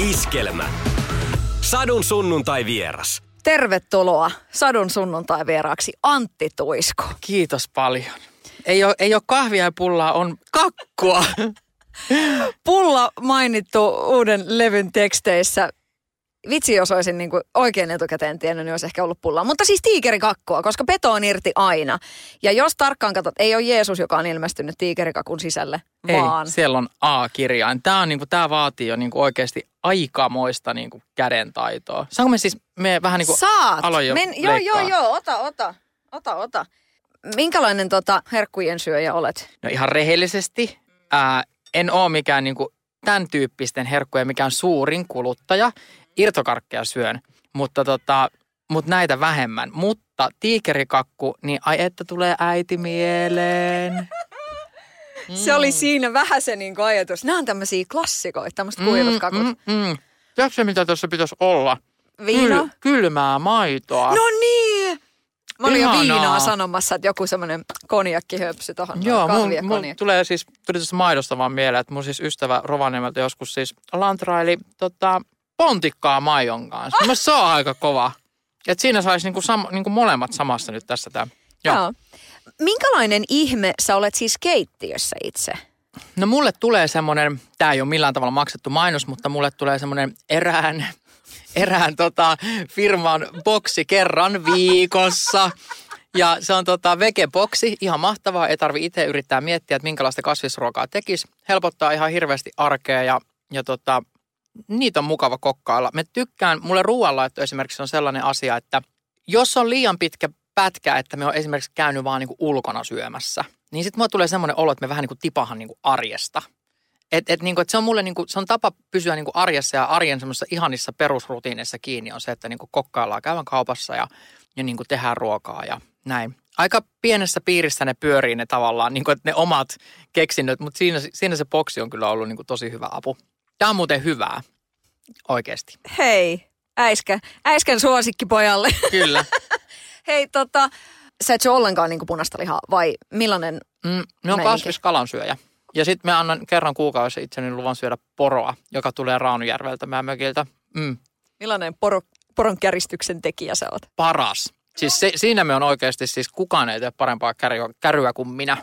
Iskelmä. Sadun sunnuntai vieras. Tervetuloa Sadun sunnuntai vieraaksi Antti Tuisko. Kiitos paljon. Ei ole, ei ole kahvia ja pullaa, on kakkua. Pulla mainittu uuden levyn teksteissä. Vitsi, jos olisin niin kuin oikein etukäteen tiennyt, niin olisi ehkä ollut pullaa. Mutta siis tiikerikakkua, koska peto on irti aina. Ja jos tarkkaan katsot, ei ole Jeesus, joka on ilmestynyt tiikerikakun sisälle, vaan... Ei, siellä on A-kirjain. Tämä, on, niin kuin, tämä vaatii jo niin kuin oikeasti aikamoista niin kuin kädentaitoa. Saanko me siis, me vähän niin kuin Saat! aloin jo Men, joo, joo, joo, ota, ota, ota, ota. Minkälainen tota herkkujen syöjä olet? No ihan rehellisesti, ää, en ole mikään niin kuin tämän tyyppisten herkkujen mikään suurin kuluttaja. Irtokarkkeja syön, mutta, tota, mutta näitä vähemmän. Mutta tiikerikakku, niin ai että tulee äiti mieleen. Se oli siinä vähän se niin ajatus. Nämä on tämmöisiä klassikoita, tämmöiset kuivaskakut. Mm, mm. Tiedätkö se, mitä tässä pitäisi olla? Viina? Kyl, kylmää maitoa. No niin! Mä olin jo Ihanaa. viinaa sanomassa, että joku semmoinen konjakkihöpsy tohon. Joo, mun, mun tulee siis, tuli tuosta maidosta vaan mieleen, että mun siis ystävä Rovaniemeltä joskus siis lantraili tota, pontikkaa maidon kanssa. Ah! se on aika kova. Et siinä saisi niinku, sam, niinku molemmat samassa nyt tässä tämä. Joo. Joo. Minkälainen ihme sä olet siis keittiössä itse? No mulle tulee semmoinen, tämä ei ole millään tavalla maksettu mainos, mutta mulle tulee semmoinen erään, erään tota, firman boksi kerran viikossa. Ja se on tota vegeboksi, ihan mahtavaa, ei tarvi itse yrittää miettiä, että minkälaista kasvisruokaa tekisi. Helpottaa ihan hirveästi arkea ja, ja tota, niitä on mukava kokkailla. Me tykkään, mulle ruoanlaitto esimerkiksi on sellainen asia, että jos on liian pitkä pätkä, että me on esimerkiksi käynyt vaan niinku ulkona syömässä, niin sitten mulle tulee semmoinen olo, että me vähän niinku tipahan niinku arjesta. Et, et niinku, et se on mulle niinku, se on tapa pysyä niinku arjessa ja arjen semmoisissa ihanissa perusrutiineissa kiinni on se, että niinku kokkaillaan käydään kaupassa ja, ja niinku tehdään ruokaa ja näin. Aika pienessä piirissä ne pyörii ne tavallaan, niinku, että ne omat keksinnöt, mutta siinä, siinä se boksi on kyllä ollut niinku tosi hyvä apu. Tämä on muuten hyvää, oikeasti. Hei, äiskä, äiskän suosikkipojalle. Kyllä. Hei, tota, sä et syö ollenkaan niin punaista lihaa vai millainen? Mm, ne on kasviskalansyöjä. Ja sitten me annan kerran kuukaudessa itseni luvan syödä poroa, joka tulee Raunujärveltä mökiltä. Mm, Millainen poro, poron käristyksen tekijä sä oot? paras. Siis se, siinä me on oikeasti, siis kukaan ei tee parempaa käryä, käryä kuin minä.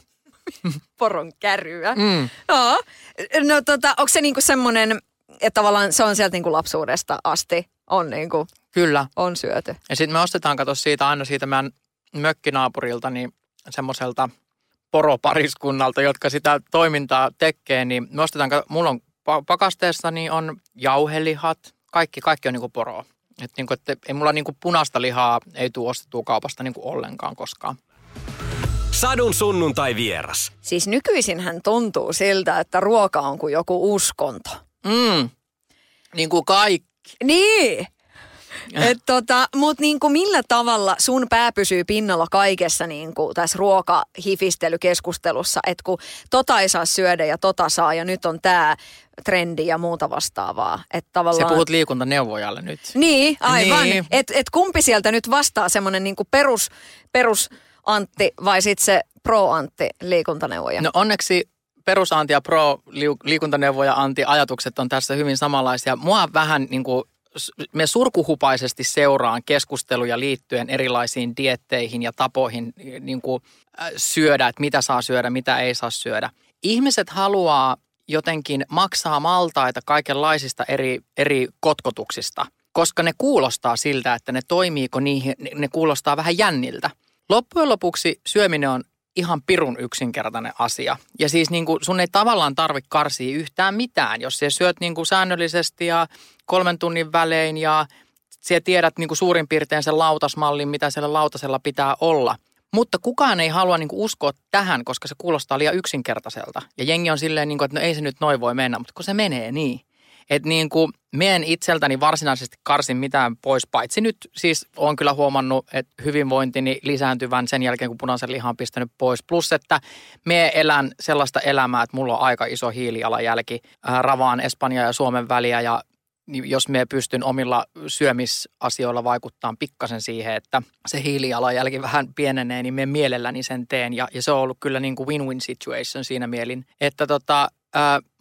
Poron käryä. Mm. Joo. No tota, onko se niinku semmoinen, että tavallaan se on sieltä niinku lapsuudesta asti on, niinku, Kyllä. on syöty? Ja sitten me ostetaan, kato siitä aina siitä meidän mökkinaapurilta, niin semmoiselta poropariskunnalta, jotka sitä toimintaa tekee, niin me ostetaan, mulla on pa- pakasteessa, niin on jauhelihat, kaikki, kaikki on niinku poroa. Et niinku, et ei mulla niinku punaista lihaa ei tule ostettua kaupasta niinku ollenkaan koskaan. Sadun sunnuntai vieras. Siis nykyisin hän tuntuu siltä, että ruoka on kuin joku uskonto. Mm. Niin kuin kaikki. Niin. Et tota, Mutta niinku millä tavalla sun pää pysyy pinnalla kaikessa niinku tässä ruokahifistelykeskustelussa, että kun tota ei saa syödä ja tota saa ja nyt on tämä trendi ja muuta vastaavaa. Että Sä tavallaan... puhut liikuntaneuvojalle nyt. Niin, aivan. Niin. Niin. Että et kumpi sieltä nyt vastaa semmoinen niinku perus, perus Antti vai sitten se pro-Antti liikuntaneuvoja? No onneksi perusanti ja pro liikuntaneuvoja anti ajatukset on tässä hyvin samanlaisia. Mua vähän niin kuin, me surkuhupaisesti seuraan keskusteluja liittyen erilaisiin dietteihin ja tapoihin niin kuin, äh, syödä, että mitä saa syödä, mitä ei saa syödä. Ihmiset haluaa jotenkin maksaa maltaita kaikenlaisista eri, eri kotkotuksista, koska ne kuulostaa siltä, että ne toimiiko niihin, ne kuulostaa vähän jänniltä. Loppujen lopuksi syöminen on ihan pirun yksinkertainen asia. Ja siis niin kuin sun ei tavallaan tarvitse karsia yhtään mitään, jos sä syöt niin kuin säännöllisesti ja kolmen tunnin välein ja sä tiedät niin kuin suurin piirtein sen lautasmallin, mitä siellä lautasella pitää olla. Mutta kukaan ei halua niin kuin uskoa tähän, koska se kuulostaa liian yksinkertaiselta. Ja jengi on silleen, niin kuin, että no ei se nyt noin voi mennä, mutta kun se menee niin. Että niin kuin, me en itseltäni varsinaisesti karsin mitään pois, paitsi nyt siis olen kyllä huomannut, että hyvinvointini lisääntyvän sen jälkeen, kun punaisen lihan on pistänyt pois. Plus, että me elän sellaista elämää, että mulla on aika iso hiilijalanjälki. Äh, ravaan Espanjan ja Suomen väliä ja jos me pystyn omilla syömisasioilla vaikuttaa pikkasen siihen, että se hiilijalanjälki vähän pienenee, niin me mielelläni sen teen. Ja, ja se on ollut kyllä niin kuin win-win situation siinä mielin, että tota,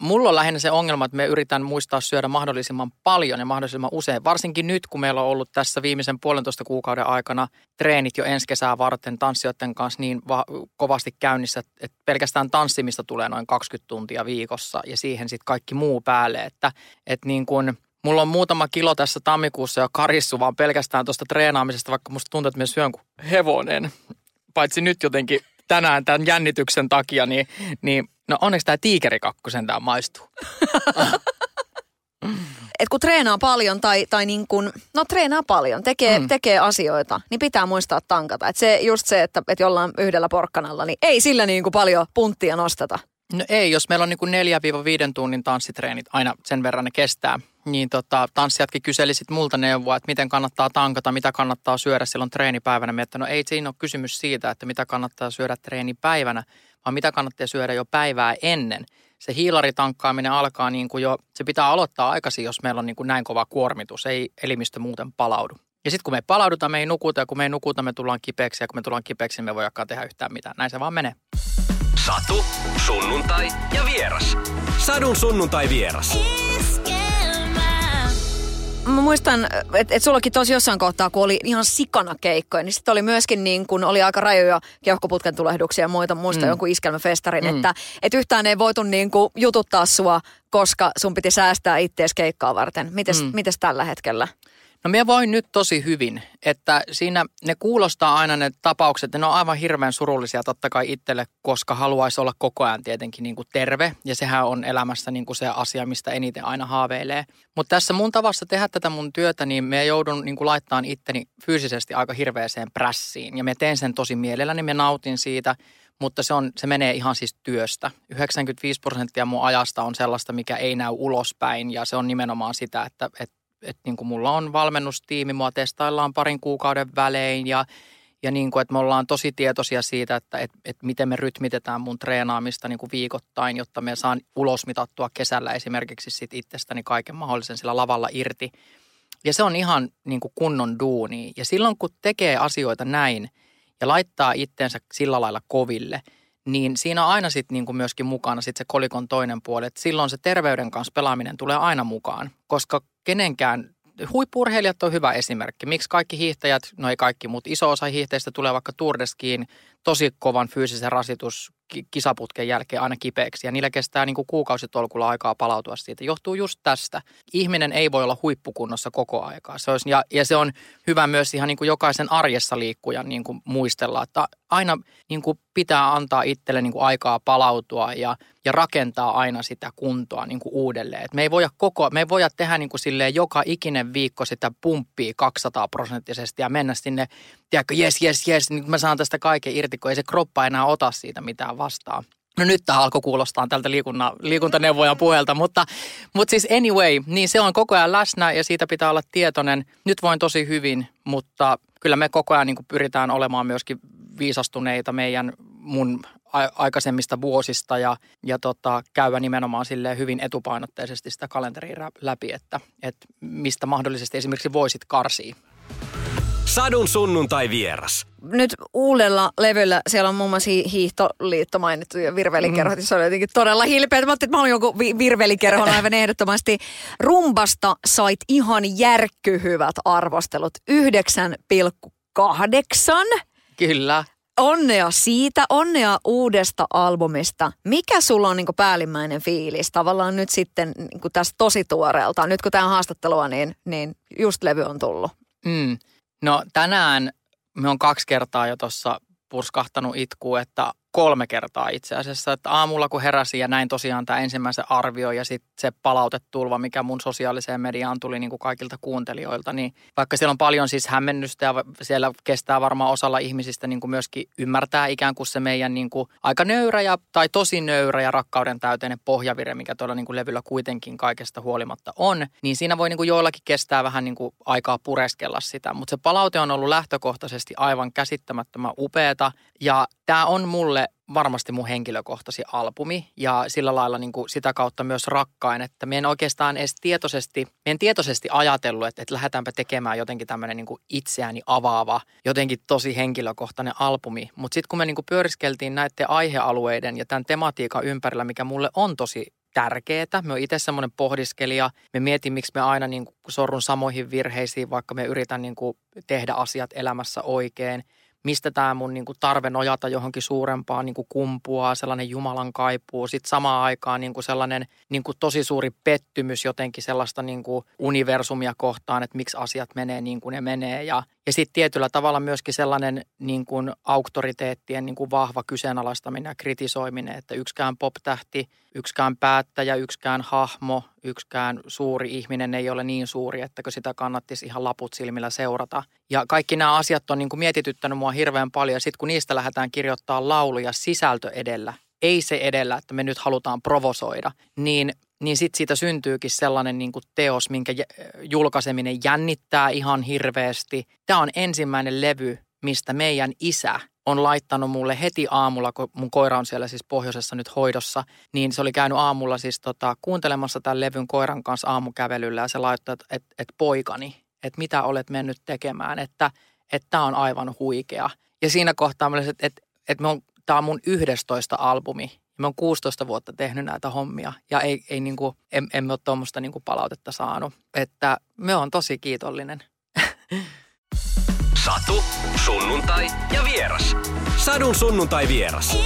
Mulla on lähinnä se ongelma, että me yritän muistaa syödä mahdollisimman paljon ja mahdollisimman usein. Varsinkin nyt, kun meillä on ollut tässä viimeisen puolentoista kuukauden aikana treenit jo ensi kesää varten tanssijoiden kanssa niin va- kovasti käynnissä, että pelkästään tanssimista tulee noin 20 tuntia viikossa ja siihen sitten kaikki muu päälle. Että, että niin kun, mulla on muutama kilo tässä tammikuussa jo karissu vaan pelkästään tuosta treenaamisesta, vaikka musta tuntuu, että me syön kuin hevonen. Paitsi nyt jotenkin tänään tämän jännityksen takia, niin, niin no onneksi tämä tiikerikakku sentään maistuu. Et kun treenaa paljon tai, tai niin kun, no treenaa paljon, tekee, mm. tekee asioita, niin pitää muistaa tankata. Et se just se, että, että jollain yhdellä porkkanalla, niin ei sillä niin kuin paljon punttia nosteta. No ei, jos meillä on niin kuin 4-5 tunnin tanssitreenit, aina sen verran ne kestää, niin tota, tanssijatkin kyseli sit multa neuvoa, että miten kannattaa tankata, mitä kannattaa syödä silloin treenipäivänä. Mä että no ei siinä ole kysymys siitä, että mitä kannattaa syödä treenipäivänä, vaan mitä kannattaa syödä jo päivää ennen. Se hiilaritankkaaminen alkaa niin kuin jo, se pitää aloittaa aikaisin, jos meillä on niin kuin näin kova kuormitus, ei elimistö muuten palaudu. Ja sitten kun me ei palauduta, me ei nukuta, ja kun me ei nukuta, me tullaan kipeäksi, ja kun me tullaan kipeäksi, niin me voidakaan tehdä yhtään mitään. Näin se vaan menee. Satu, sunnuntai ja vieras. Sadun sunnuntai vieras. Mä muistan, että et sullakin tosi jossain kohtaa, kun oli ihan sikana keikkoja, niin sitten oli myöskin niin, kun oli aika rajoja keuhkoputken tulehduksia ja muita, muista mm. jonkun iskelmäfestarin, mm. että et yhtään ei voitu niin kuin jututtaa sua, koska sun piti säästää ittees keikkaa varten. Mites, mm. mites tällä hetkellä? No minä voin nyt tosi hyvin, että siinä ne kuulostaa aina ne tapaukset, ne on aivan hirveän surullisia totta kai itselle, koska haluaisi olla koko ajan tietenkin niin kuin terve. Ja sehän on elämässä niin kuin se asia, mistä eniten aina haaveilee. Mutta tässä mun tavassa tehdä tätä mun työtä, niin me joudun niin kuin laittamaan itteni fyysisesti aika hirveäseen prässiin. Ja me teen sen tosi mielelläni, me nautin siitä, mutta se, on, se menee ihan siis työstä. 95 prosenttia mun ajasta on sellaista, mikä ei näy ulospäin. Ja se on nimenomaan sitä, että, että että niin kuin mulla on valmennustiimi, mua testaillaan parin kuukauden välein ja, ja niin kuin, että me ollaan tosi tietoisia siitä, että, että, että miten me rytmitetään mun treenaamista niin kuin viikoittain, jotta me saan ulosmitattua kesällä esimerkiksi sit itsestäni kaiken mahdollisen sillä lavalla irti. Ja se on ihan niin kuin kunnon duuni. Ja silloin kun tekee asioita näin ja laittaa itteensä sillä lailla koville – niin siinä on aina sitten niinku myöskin mukana sit se kolikon toinen puoli. Et silloin se terveyden kanssa pelaaminen tulee aina mukaan, koska kenenkään huippurheilijat on hyvä esimerkki. Miksi kaikki hiihtäjät, no ei kaikki, mutta iso osa hiihtäjistä tulee vaikka Tour de Skiin tosi kovan fyysisen rasitus kisaputken jälkeen aina kipeäksi ja niillä kestää niin kuin kuukausitolkulla aikaa palautua siitä. Johtuu just tästä. Ihminen ei voi olla huippukunnossa koko aikaa. Se olisi, ja, ja se on hyvä myös ihan niin kuin jokaisen arjessa liikkujan niin kuin muistella, että aina niin kuin pitää antaa itselle niin kuin aikaa palautua ja, ja rakentaa aina sitä kuntoa niin kuin uudelleen. Et me ei voida koko, me ei voida tehdä niin kuin silleen joka ikinen viikko sitä pumppia 200 prosenttisesti ja mennä sinne, tiedätkö, jes, jes, jes, niin mä saan tästä kaiken irti, kun ei se kroppa enää ota siitä mitään vastaan. No nyt tämä alkoi kuulostaa tältä liikunna, liikuntaneuvojan puhelta, mutta, mutta siis anyway, niin se on koko ajan läsnä ja siitä pitää olla tietoinen. Nyt voin tosi hyvin, mutta kyllä me koko ajan niin kuin pyritään olemaan myöskin viisastuneita meidän mun aikaisemmista vuosista ja, ja tota, käydä nimenomaan sille hyvin etupainotteisesti sitä kalenteria läpi, että, että mistä mahdollisesti esimerkiksi voisit karsia. Sadun sunnuntai vieras. Nyt uudella levyllä siellä on muun muassa hiihtoliitto mainittu ja virvelikerhot. Mm. Se oli jotenkin todella hilpeä. Mä että mä olin joku virvelikerhon aivan ehdottomasti. Rumbasta sait ihan järkkyhyvät arvostelut. 9,8. Kyllä. Onnea siitä, onnea uudesta albumista. Mikä sulla on niin päällimmäinen fiilis tavallaan nyt sitten niin tästä tosi tuoreelta? Nyt kun tämä haastattelua, niin, niin just levy on tullut. Mm. No tänään me on kaksi kertaa jo tuossa purskahtanut itku, että kolme kertaa itse asiassa. Että aamulla kun heräsin ja näin tosiaan tämä ensimmäisen arvio ja sitten se palautetulva, mikä mun sosiaaliseen mediaan tuli niin kuin kaikilta kuuntelijoilta, niin vaikka siellä on paljon siis hämmennystä ja siellä kestää varmaan osalla ihmisistä niin kuin myöskin ymmärtää ikään kuin se meidän niin kuin aika nöyrä ja, tai tosi nöyrä ja rakkauden täyteinen pohjavire, mikä tuolla niin kuin levyllä kuitenkin kaikesta huolimatta on, niin siinä voi niin kuin joillakin kestää vähän niin kuin aikaa pureskella sitä, mutta se palaute on ollut lähtökohtaisesti aivan käsittämättömän upeata ja tämä on mulle varmasti mun henkilökohtaisi albumi ja sillä lailla niin kuin sitä kautta myös rakkain, että me en oikeastaan edes tietoisesti, me en tietoisesti ajatellut, että, että lähdetäänpä tekemään jotenkin tämmöinen niin kuin itseäni avaava, jotenkin tosi henkilökohtainen albumi. Mutta sitten kun me niin kuin pyöriskeltiin näiden aihealueiden ja tämän tematiikan ympärillä, mikä mulle on tosi tärkeää. Me on itse semmoinen pohdiskelija. Me mietin, miksi me aina niin kuin sorrun samoihin virheisiin, vaikka me yritän niin kuin tehdä asiat elämässä oikein – mistä tämä mun niin kuin tarve nojata johonkin suurempaan niin kuin kumpuaa, sellainen Jumalan kaipuu. Sitten samaan aikaan niin kuin sellainen niin kuin tosi suuri pettymys jotenkin sellaista niin kuin universumia kohtaan, että miksi asiat menee niin kuin ne menee. Ja, ja sitten tietyllä tavalla myöskin sellainen niin kuin auktoriteettien niin kuin vahva kyseenalaistaminen ja kritisoiminen, että yksikään pop-tähti, yksikään päättäjä, yksikään hahmo, yksikään suuri ihminen ei ole niin suuri, että sitä kannattisi ihan laput silmillä seurata. Ja kaikki nämä asiat on niin kuin mietityttänyt mua hirveän paljon. Sitten kun niistä lähdetään kirjoittaa lauluja sisältö edellä, ei se edellä, että me nyt halutaan provosoida, niin niin sitten siitä syntyykin sellainen niin kuin teos, minkä julkaiseminen jännittää ihan hirveästi. Tämä on ensimmäinen levy, mistä meidän isä on laittanut mulle heti aamulla, kun mun koira on siellä siis pohjoisessa nyt hoidossa, niin se oli käynyt aamulla siis tota, kuuntelemassa tämän levyn koiran kanssa aamukävelyllä ja se laittoi, että et, et poikani, että mitä olet mennyt tekemään, että tämä on aivan huikea. Ja siinä kohtaa mä olisin, että et, et tämä on mun 11 albumi mä oon 16 vuotta tehnyt näitä hommia ja ei, ei niinku, en, emme ole tuommoista niinku palautetta saanut. Että me on tosi kiitollinen. Satu, sunnuntai ja vieras. Sadun sunnuntai vieras.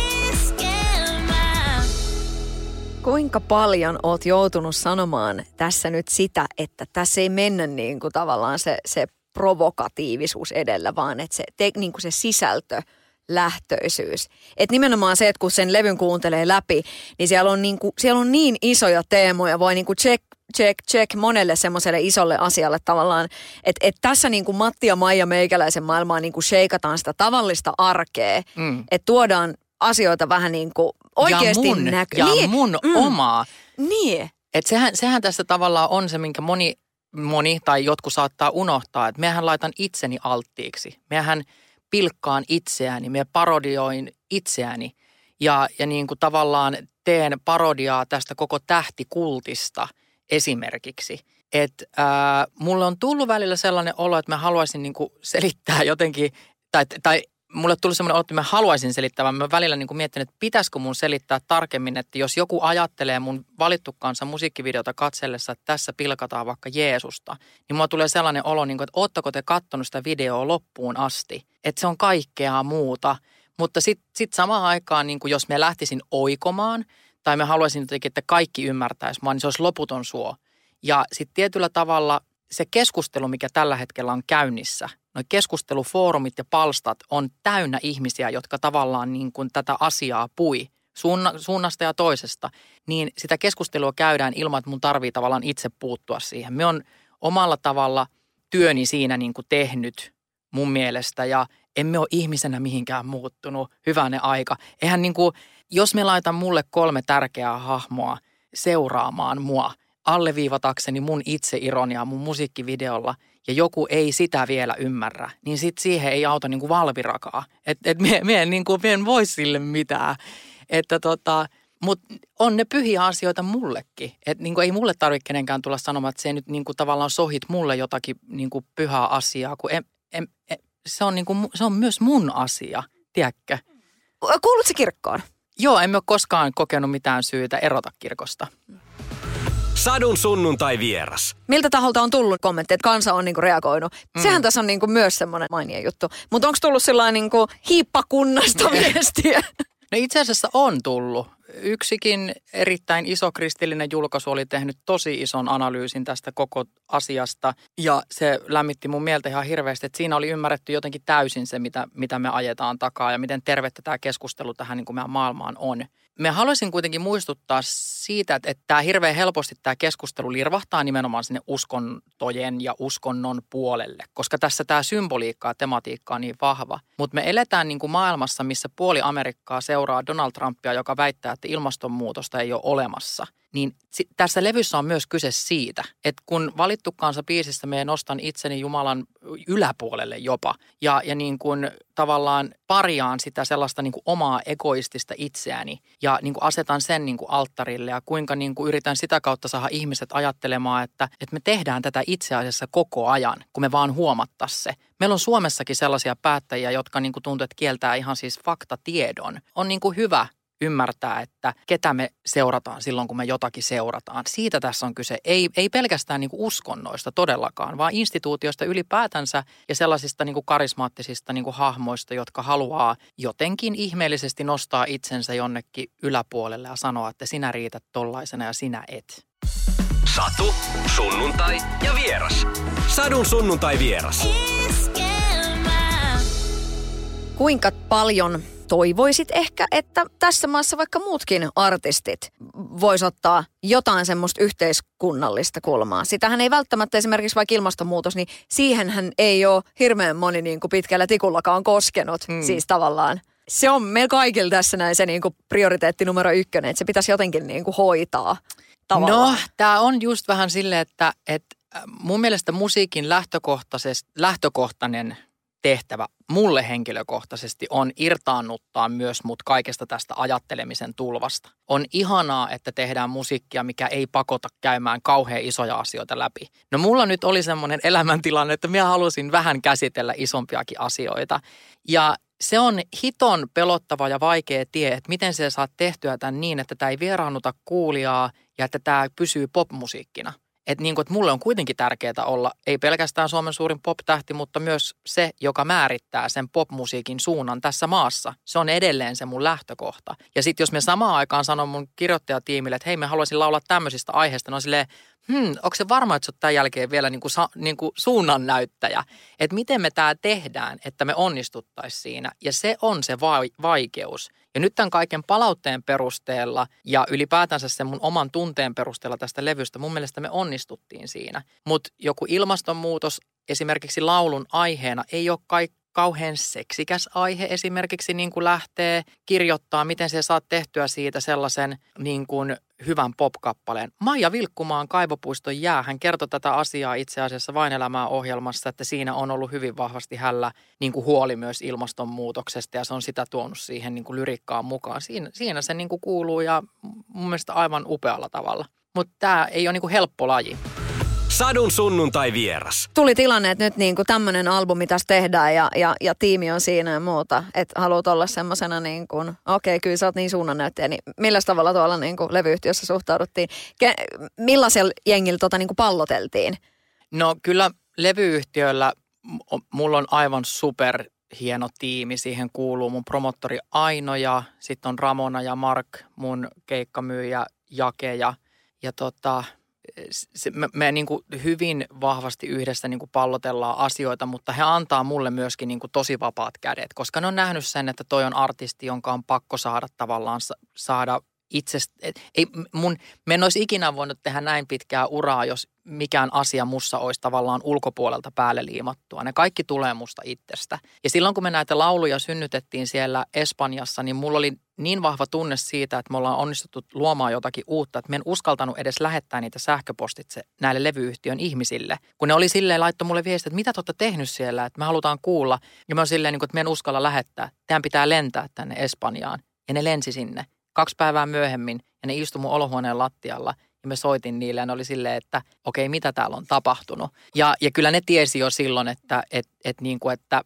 Kuinka paljon oot joutunut sanomaan tässä nyt sitä, että tässä ei mennä niin kuin tavallaan se, se provokatiivisuus edellä, vaan että se, te, niin kuin se sisältö – lähtöisyys. Et nimenomaan se, että kun sen levyn kuuntelee läpi, niin siellä on, niinku, siellä on niin isoja teemoja, voi niinku check, check, check monelle semmoiselle isolle asialle tavallaan. Että et tässä niinku Matti ja Maija meikäläisen maailmaa niinku sheikataan sitä tavallista arkea, mm. että tuodaan asioita vähän niin kuin oikeasti ja mun, näkö. Ja niin, mun mm, omaa. Niin. Et sehän, sehän tässä tavallaan on se, minkä moni, moni tai jotkut saattaa unohtaa, että mehän laitan itseni alttiiksi. Mehän pilkkaan itseäni, me parodioin itseäni ja, ja niin kuin tavallaan teen parodiaa tästä koko tähtikultista esimerkiksi. Että mulle on tullut välillä sellainen olo, että mä haluaisin niin kuin selittää jotenkin, tai, tai mulle tuli semmoinen olo, että mä haluaisin selittää, vaan mä välillä niin miettinyt, että pitäisikö mun selittää tarkemmin, että jos joku ajattelee mun valittu kanssa musiikkivideota katsellessa, että tässä pilkataan vaikka Jeesusta, niin mulla tulee sellainen olo, niin kuin, että ootteko te kattonut sitä videoa loppuun asti, että se on kaikkea muuta. Mutta sitten sit samaan aikaan, niin kuin jos me lähtisin oikomaan, tai me haluaisin jotenkin, että kaikki ymmärtäisi mua, niin se olisi loputon suo. Ja sitten tietyllä tavalla se keskustelu, mikä tällä hetkellä on käynnissä, noin keskustelufoorumit ja palstat on täynnä ihmisiä, jotka tavallaan niin kuin tätä asiaa pui suunna, suunnasta ja toisesta, niin sitä keskustelua käydään ilman, että mun tarvii tavallaan itse puuttua siihen. Me on omalla tavalla työni siinä niin kuin tehnyt mun mielestä ja emme ole ihmisenä mihinkään muuttunut. Hyvänä aika. Eihän niin kuin, jos me laitan mulle kolme tärkeää hahmoa seuraamaan mua, alleviivatakseni mun itseironiaa mun musiikkivideolla – ja joku ei sitä vielä ymmärrä, niin sit siihen ei auta niin kuin valvirakaa. Että et mie, mie, niin kuin, mie en voi sille mitään. Että tota, mutta on ne pyhiä asioita mullekin. Että niin ei mulle tarvitse kenenkään tulla sanomaan, että se nyt niin kuin tavallaan sohit mulle jotakin niin kuin pyhää asiaa, kun en, en, en, se, on niin kuin, se on myös mun asia, tiedätkö? Kuulutko kirkkoon? Joo, en ole koskaan kokenut mitään syytä erota kirkosta. Sadun sunnuntai vieras. Miltä taholta on tullut kommentteja, että kansa on niinku reagoinut? Mm. Sehän tässä on niinku myös semmoinen mainia juttu. Mutta onko tullut sellainen niinku hiippakunnasta viestiä? No itse asiassa on tullut. Yksikin erittäin iso kristillinen julkaisu oli tehnyt tosi ison analyysin tästä koko asiasta. Ja se lämmitti mun mieltä ihan hirveästi, että siinä oli ymmärretty jotenkin täysin se, mitä, mitä me ajetaan takaa ja miten tervettä tämä keskustelu tähän niin kuin meidän maailmaan on. Me haluaisin kuitenkin muistuttaa siitä, että, että tämä hirveän helposti tämä keskustelu lirvahtaa nimenomaan sinne uskontojen ja uskonnon puolelle, koska tässä tämä symboliikka ja tematiikka on niin vahva. Mutta me eletään niin kuin maailmassa, missä puoli Amerikkaa seuraa Donald Trumpia, joka väittää, että ilmastonmuutosta ei ole olemassa – niin tässä levyssä on myös kyse siitä, että kun valittu kansa biisissä me nostan itseni Jumalan yläpuolelle jopa ja, ja niin kuin tavallaan parjaan sitä sellaista niin kuin omaa egoistista itseäni ja niin kuin asetan sen niin kuin alttarille ja kuinka niin kuin yritän sitä kautta saada ihmiset ajattelemaan, että, että me tehdään tätä itse asiassa koko ajan, kun me vaan huomattaa se. Meillä on Suomessakin sellaisia päättäjiä, jotka niin kuin tuntuu, että kieltää ihan siis faktatiedon. On niin kuin hyvä ymmärtää, että ketä me seurataan silloin, kun me jotakin seurataan. Siitä tässä on kyse. Ei, ei pelkästään niin kuin uskonnoista todellakaan, vaan instituutioista ylipäätänsä ja sellaisista niin kuin karismaattisista niin kuin hahmoista, jotka haluaa jotenkin ihmeellisesti nostaa itsensä jonnekin yläpuolelle ja sanoa, että sinä riität tollaisena ja sinä et. Satu, sunnuntai ja vieras. Sadun sunnuntai vieras. Kuinka paljon toivoisit ehkä, että tässä maassa vaikka muutkin artistit vois ottaa jotain semmoista yhteiskunnallista kulmaa. Sitähän ei välttämättä esimerkiksi vaikka ilmastonmuutos, niin siihenhän ei ole hirveän moni niin kuin pitkällä tikullakaan koskenut. Hmm. Siis tavallaan se on meillä kaikilla tässä näin se niin kuin prioriteetti numero ykkönen, että se pitäisi jotenkin niin kuin hoitaa tavallaan. No, tämä on just vähän silleen, että, että mun mielestä musiikin lähtökohtainen tehtävä mulle henkilökohtaisesti on irtaannuttaa myös mut kaikesta tästä ajattelemisen tulvasta. On ihanaa, että tehdään musiikkia, mikä ei pakota käymään kauhean isoja asioita läpi. No mulla nyt oli semmoinen elämäntilanne, että minä halusin vähän käsitellä isompiakin asioita. Ja se on hiton pelottava ja vaikea tie, että miten se saa tehtyä tämän niin, että tämä ei vieraannuta kuulijaa ja että tämä pysyy popmusiikkina – että, niin kuin, että mulle on kuitenkin tärkeää olla ei pelkästään Suomen suurin pop-tähti, mutta myös se, joka määrittää sen popmusiikin suunnan tässä maassa. Se on edelleen se mun lähtökohta. Ja sitten jos me samaan aikaan sanon mun kirjoittajatiimille, että hei me haluaisin laulaa tämmöisistä aiheista, no silleen, hmm, onko se varma, että sä oot tämän jälkeen vielä niin kuin, niin kuin suunnannäyttäjä? Että miten me tämä tehdään, että me onnistuttaisiin siinä. Ja se on se vai- vaikeus. Ja nyt tämän kaiken palautteen perusteella ja ylipäätänsä sen mun oman tunteen perusteella tästä levystä, mun mielestä me onnistuttiin siinä. Mutta joku ilmastonmuutos esimerkiksi laulun aiheena ei ole kaikki kauhean seksikäs aihe esimerkiksi niin kuin lähtee kirjoittaa, miten se saa tehtyä siitä sellaisen niin kuin hyvän popkappaleen. Maija Vilkkumaan Kaivopuiston jää, hän kertoi tätä asiaa itse asiassa Vain elämää ohjelmassa, että siinä on ollut hyvin vahvasti hällä niin kuin huoli myös ilmastonmuutoksesta ja se on sitä tuonut siihen niin kuin lyrikkaan mukaan. Siinä, siinä se niin kuin kuuluu ja mun mielestä aivan upealla tavalla. Mutta tämä ei ole niin kuin helppo laji. Sadun sunnuntai vieras. Tuli tilanne, että nyt niin kuin tämmöinen albumi tässä tehdään ja, ja, ja tiimi on siinä ja muuta. Että haluat olla semmoisena niin kuin, okei okay, kyllä sä oot niin suunnannäyttäjä, niin millä tavalla tuolla niin kuin levyyhtiössä suhtauduttiin? Ke, millaisella jengillä tota niin kuin palloteltiin? No kyllä levyyhtiöllä mulla on aivan super hieno tiimi. Siihen kuuluu mun promottori Aino ja sitten on Ramona ja Mark, mun keikkamyyjä Jake ja, ja tota, se, me, me niin kuin hyvin vahvasti yhdessä niin kuin pallotellaan asioita, mutta he antaa mulle myöskin niin kuin tosi vapaat kädet, koska ne on nähnyt sen, että toi on artisti, jonka on pakko saada tavallaan saada itsestä, ei mun, me en olisi ikinä voinut tehdä näin pitkää uraa, jos mikään asia mussa olisi tavallaan ulkopuolelta päälle liimattua. Ne kaikki tulee musta itsestä. Ja silloin kun me näitä lauluja synnytettiin siellä Espanjassa, niin mulla oli niin vahva tunne siitä, että me ollaan onnistuttu luomaan jotakin uutta, että me en uskaltanut edes lähettää niitä sähköpostitse näille levyyhtiön ihmisille. Kun ne oli silleen laittu mulle viesti, että mitä te olette tehnyt siellä, että me halutaan kuulla. Ja mä oon silleen, niin että me en uskalla lähettää. Teidän pitää lentää tänne Espanjaan. Ja ne lensi sinne kaksi päivää myöhemmin ja ne istui mun olohuoneen lattialla ja me soitin niille ja ne oli silleen, että okei, okay, mitä täällä on tapahtunut. Ja, ja kyllä ne tiesi jo silloin, että, et, et niin kuin, että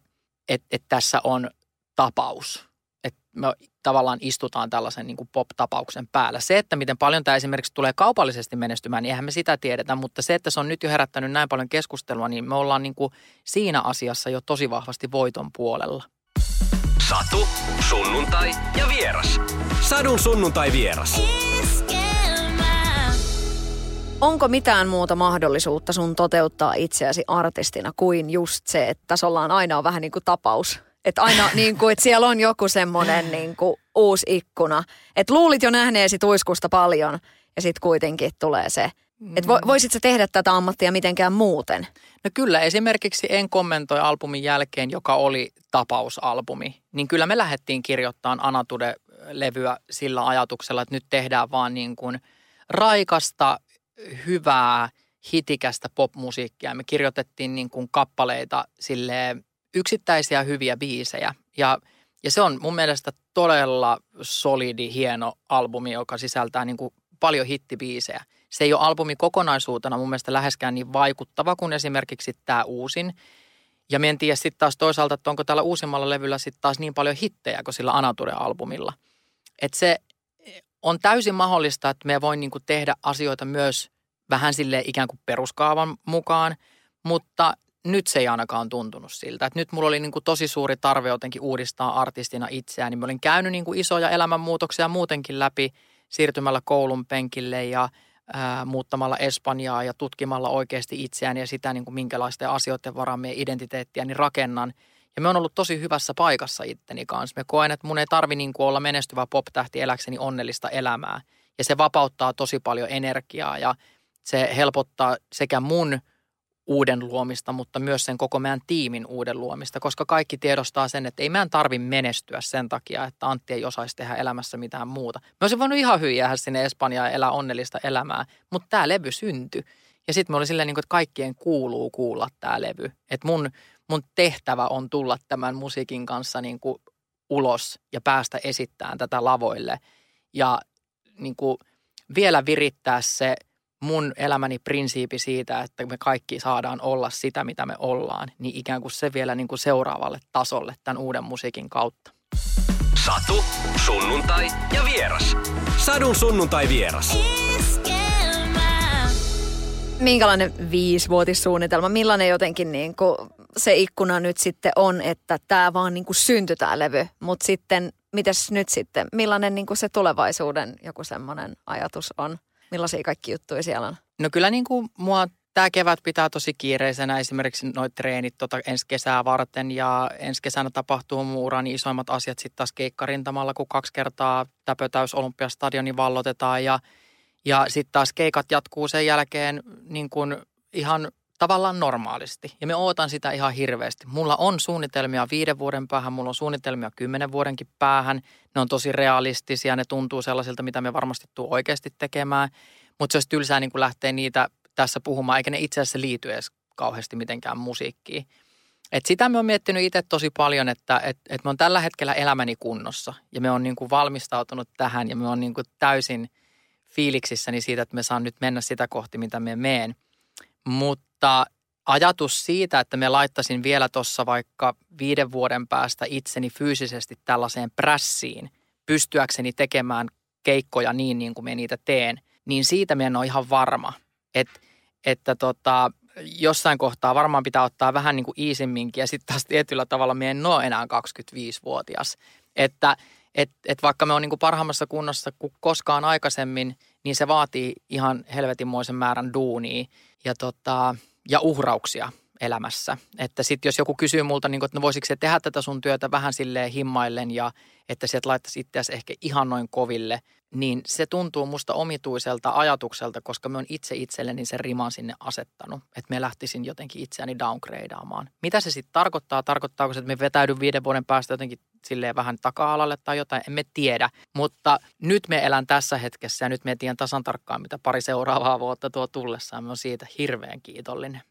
et, et tässä on tapaus. Että me tavallaan istutaan tällaisen niin kuin pop-tapauksen päällä. Se, että miten paljon tämä esimerkiksi tulee kaupallisesti menestymään, niin eihän me sitä tiedetä, mutta se, että se on nyt jo herättänyt näin paljon keskustelua, niin me ollaan niin kuin siinä asiassa jo tosi vahvasti voiton puolella. Satu, sunnuntai ja vieras. Sadun sunnuntai vieras. Onko mitään muuta mahdollisuutta sun toteuttaa itseäsi artistina kuin just se, että tässä ollaan aina on vähän niin kuin tapaus? Että aina niin kuin, että siellä on joku semmoinen niin kuin uusi ikkuna. Että luulit jo nähneesi tuiskusta paljon ja sitten kuitenkin tulee se. Että vo, voisit sä tehdä tätä ammattia mitenkään muuten? No kyllä, esimerkiksi En kommentoi albumin jälkeen, joka oli tapausalbumi, niin kyllä me lähdettiin kirjoittamaan Anatude-levyä sillä ajatuksella, että nyt tehdään vaan niin kuin raikasta, hyvää, hitikästä popmusiikkia. Me kirjoitettiin niin kuin kappaleita sille yksittäisiä hyviä biisejä ja ja se on mun mielestä todella solidi, hieno albumi, joka sisältää niin kuin paljon hittibiisejä. Se ei ole albumi kokonaisuutena mun mielestä läheskään niin vaikuttava kuin esimerkiksi tämä uusin. Ja me en tiedä sitten taas toisaalta, että onko tällä uusimmalla levyllä sitten taas niin paljon hittejä kuin sillä Anature-albumilla. Että se, on täysin mahdollista, että me voin niin tehdä asioita myös vähän sille ikään kuin peruskaavan mukaan, mutta nyt se ei ainakaan tuntunut siltä. Että nyt mulla oli niin tosi suuri tarve jotenkin uudistaa artistina itseään. Mä olin käynyt niin isoja elämänmuutoksia muutenkin läpi siirtymällä koulun penkille ja ää, muuttamalla Espanjaa ja tutkimalla oikeasti itseään ja sitä, niin minkälaisten asioiden varaan meidän identiteettiäni rakennan. Ja me on ollut tosi hyvässä paikassa itteni kanssa. Me koen, että mun ei tarvi niin olla menestyvä pop-tähti eläkseni onnellista elämää. Ja se vapauttaa tosi paljon energiaa ja se helpottaa sekä mun – uuden luomista, mutta myös sen koko meidän tiimin uuden luomista, koska kaikki tiedostaa sen, että ei meidän tarvi menestyä sen takia, että Antti ei osaisi tehdä elämässä mitään muuta. Me olisin voinut ihan hyvin jäädä sinne Espanjaan ja elää onnellista elämää, mutta tämä levy syntyi. Ja sitten me oli silleen, niin että kaikkien kuuluu kuulla tämä levy. Että mun, mun tehtävä on tulla tämän musiikin kanssa niin kuin ulos ja päästä esittämään tätä lavoille. Ja niin kuin vielä virittää se – mun elämäni prinsiipi siitä, että me kaikki saadaan olla sitä, mitä me ollaan, niin ikään kuin se vielä niin kuin seuraavalle tasolle tämän uuden musiikin kautta. Satu, sunnuntai ja vieras. Sadun sunnuntai vieras. Minkälainen viisivuotissuunnitelma, millainen jotenkin niin kuin se ikkuna nyt sitten on, että tämä vaan niin kuin syntyi tämä levy, mutta sitten mitäs nyt sitten, millainen niin kuin se tulevaisuuden joku semmoinen ajatus on? Millaisia kaikki juttuja siellä on? No kyllä niin kuin mua tämä kevät pitää tosi kiireisenä esimerkiksi noit treenit tota ensi kesää varten ja ensi kesänä tapahtuu mun urani isoimmat asiat sitten taas keikkarintamalla, kun kaksi kertaa täpötäys Olympiastadioni vallotetaan ja, ja sitten taas keikat jatkuu sen jälkeen niin kuin ihan tavallaan normaalisti. Ja me ootan sitä ihan hirveästi. Mulla on suunnitelmia viiden vuoden päähän, mulla on suunnitelmia kymmenen vuodenkin päähän. Ne on tosi realistisia, ne tuntuu sellaisilta, mitä me varmasti tuu oikeasti tekemään. Mutta se olisi tylsää niin lähteä niitä tässä puhumaan, eikä ne itse asiassa liity edes kauheasti mitenkään musiikkiin. Et sitä me on miettinyt itse tosi paljon, että et, et me on tällä hetkellä elämäni kunnossa ja me on niin kuin valmistautunut tähän ja me on niin kuin täysin fiiliksissäni siitä, että me saan nyt mennä sitä kohti, mitä me meen. Mutta ajatus siitä, että me laittaisin vielä tuossa vaikka viiden vuoden päästä itseni fyysisesti tällaiseen prässiin, pystyäkseni tekemään keikkoja niin, niin kuin me niitä teen, niin siitä me en ole ihan varma. Et, että tota, jossain kohtaa varmaan pitää ottaa vähän niin kuin iisimminkin ja sitten taas tietyllä tavalla me en ole enää 25-vuotias. Että et, et vaikka me on niin kuin parhaimmassa kunnossa kuin koskaan aikaisemmin, niin se vaatii ihan helvetinmoisen määrän duunia ja, tota, ja uhrauksia elämässä. Että sitten jos joku kysyy multa, niin kun, että no voisiko se tehdä tätä sun työtä vähän silleen himmaillen ja että sieltä laittaisi itseäsi ehkä ihan noin koville, niin se tuntuu musta omituiselta ajatukselta, koska me on itse itselleni sen riman sinne asettanut, että me lähtisin jotenkin itseäni downgradeaamaan. Mitä se sitten tarkoittaa? Tarkoittaako se, että me vetäydyn viiden vuoden päästä jotenkin silleen vähän taka-alalle tai jotain? Emme tiedä, mutta nyt me elän tässä hetkessä ja nyt me tiedän tasan tarkkaan, mitä pari seuraavaa vuotta tuo tullessaan. Me on siitä hirveän kiitollinen.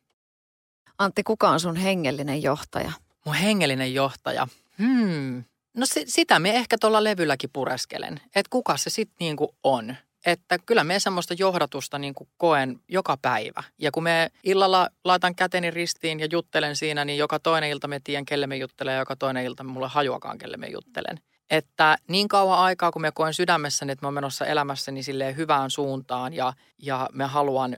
Antti, kuka on sun hengellinen johtaja? Mun hengellinen johtaja? Hmm. No se, sitä me ehkä tuolla levylläkin pureskelen, että kuka se sitten niinku on. Että kyllä me semmoista johdatusta niin kuin koen joka päivä. Ja kun me illalla laitan käteni ristiin ja juttelen siinä, niin joka toinen ilta me tiedän, kelle me juttelen ja joka toinen ilta mulle hajuakaan, kelle me juttelen että niin kauan aikaa, kun me koen sydämessäni, että mä oon menossa elämässäni silleen hyvään suuntaan ja, ja me haluan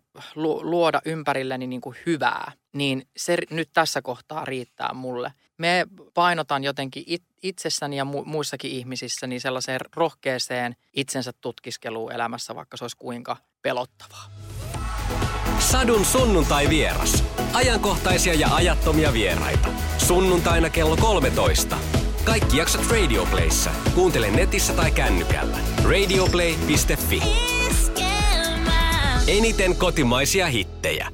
luoda ympärilleni niin kuin hyvää, niin se nyt tässä kohtaa riittää mulle. Me painotan jotenkin it, itsessäni ja mu, muissakin ihmisissä niin sellaiseen rohkeeseen itsensä tutkiskeluun elämässä, vaikka se olisi kuinka pelottavaa. Sadun sunnuntai vieras. Ajankohtaisia ja ajattomia vieraita. Sunnuntaina kello 13. Kaikki jaksot Radioplayssa. Kuuntele netissä tai kännykällä. Radioplay.fi. Eniten kotimaisia hittejä.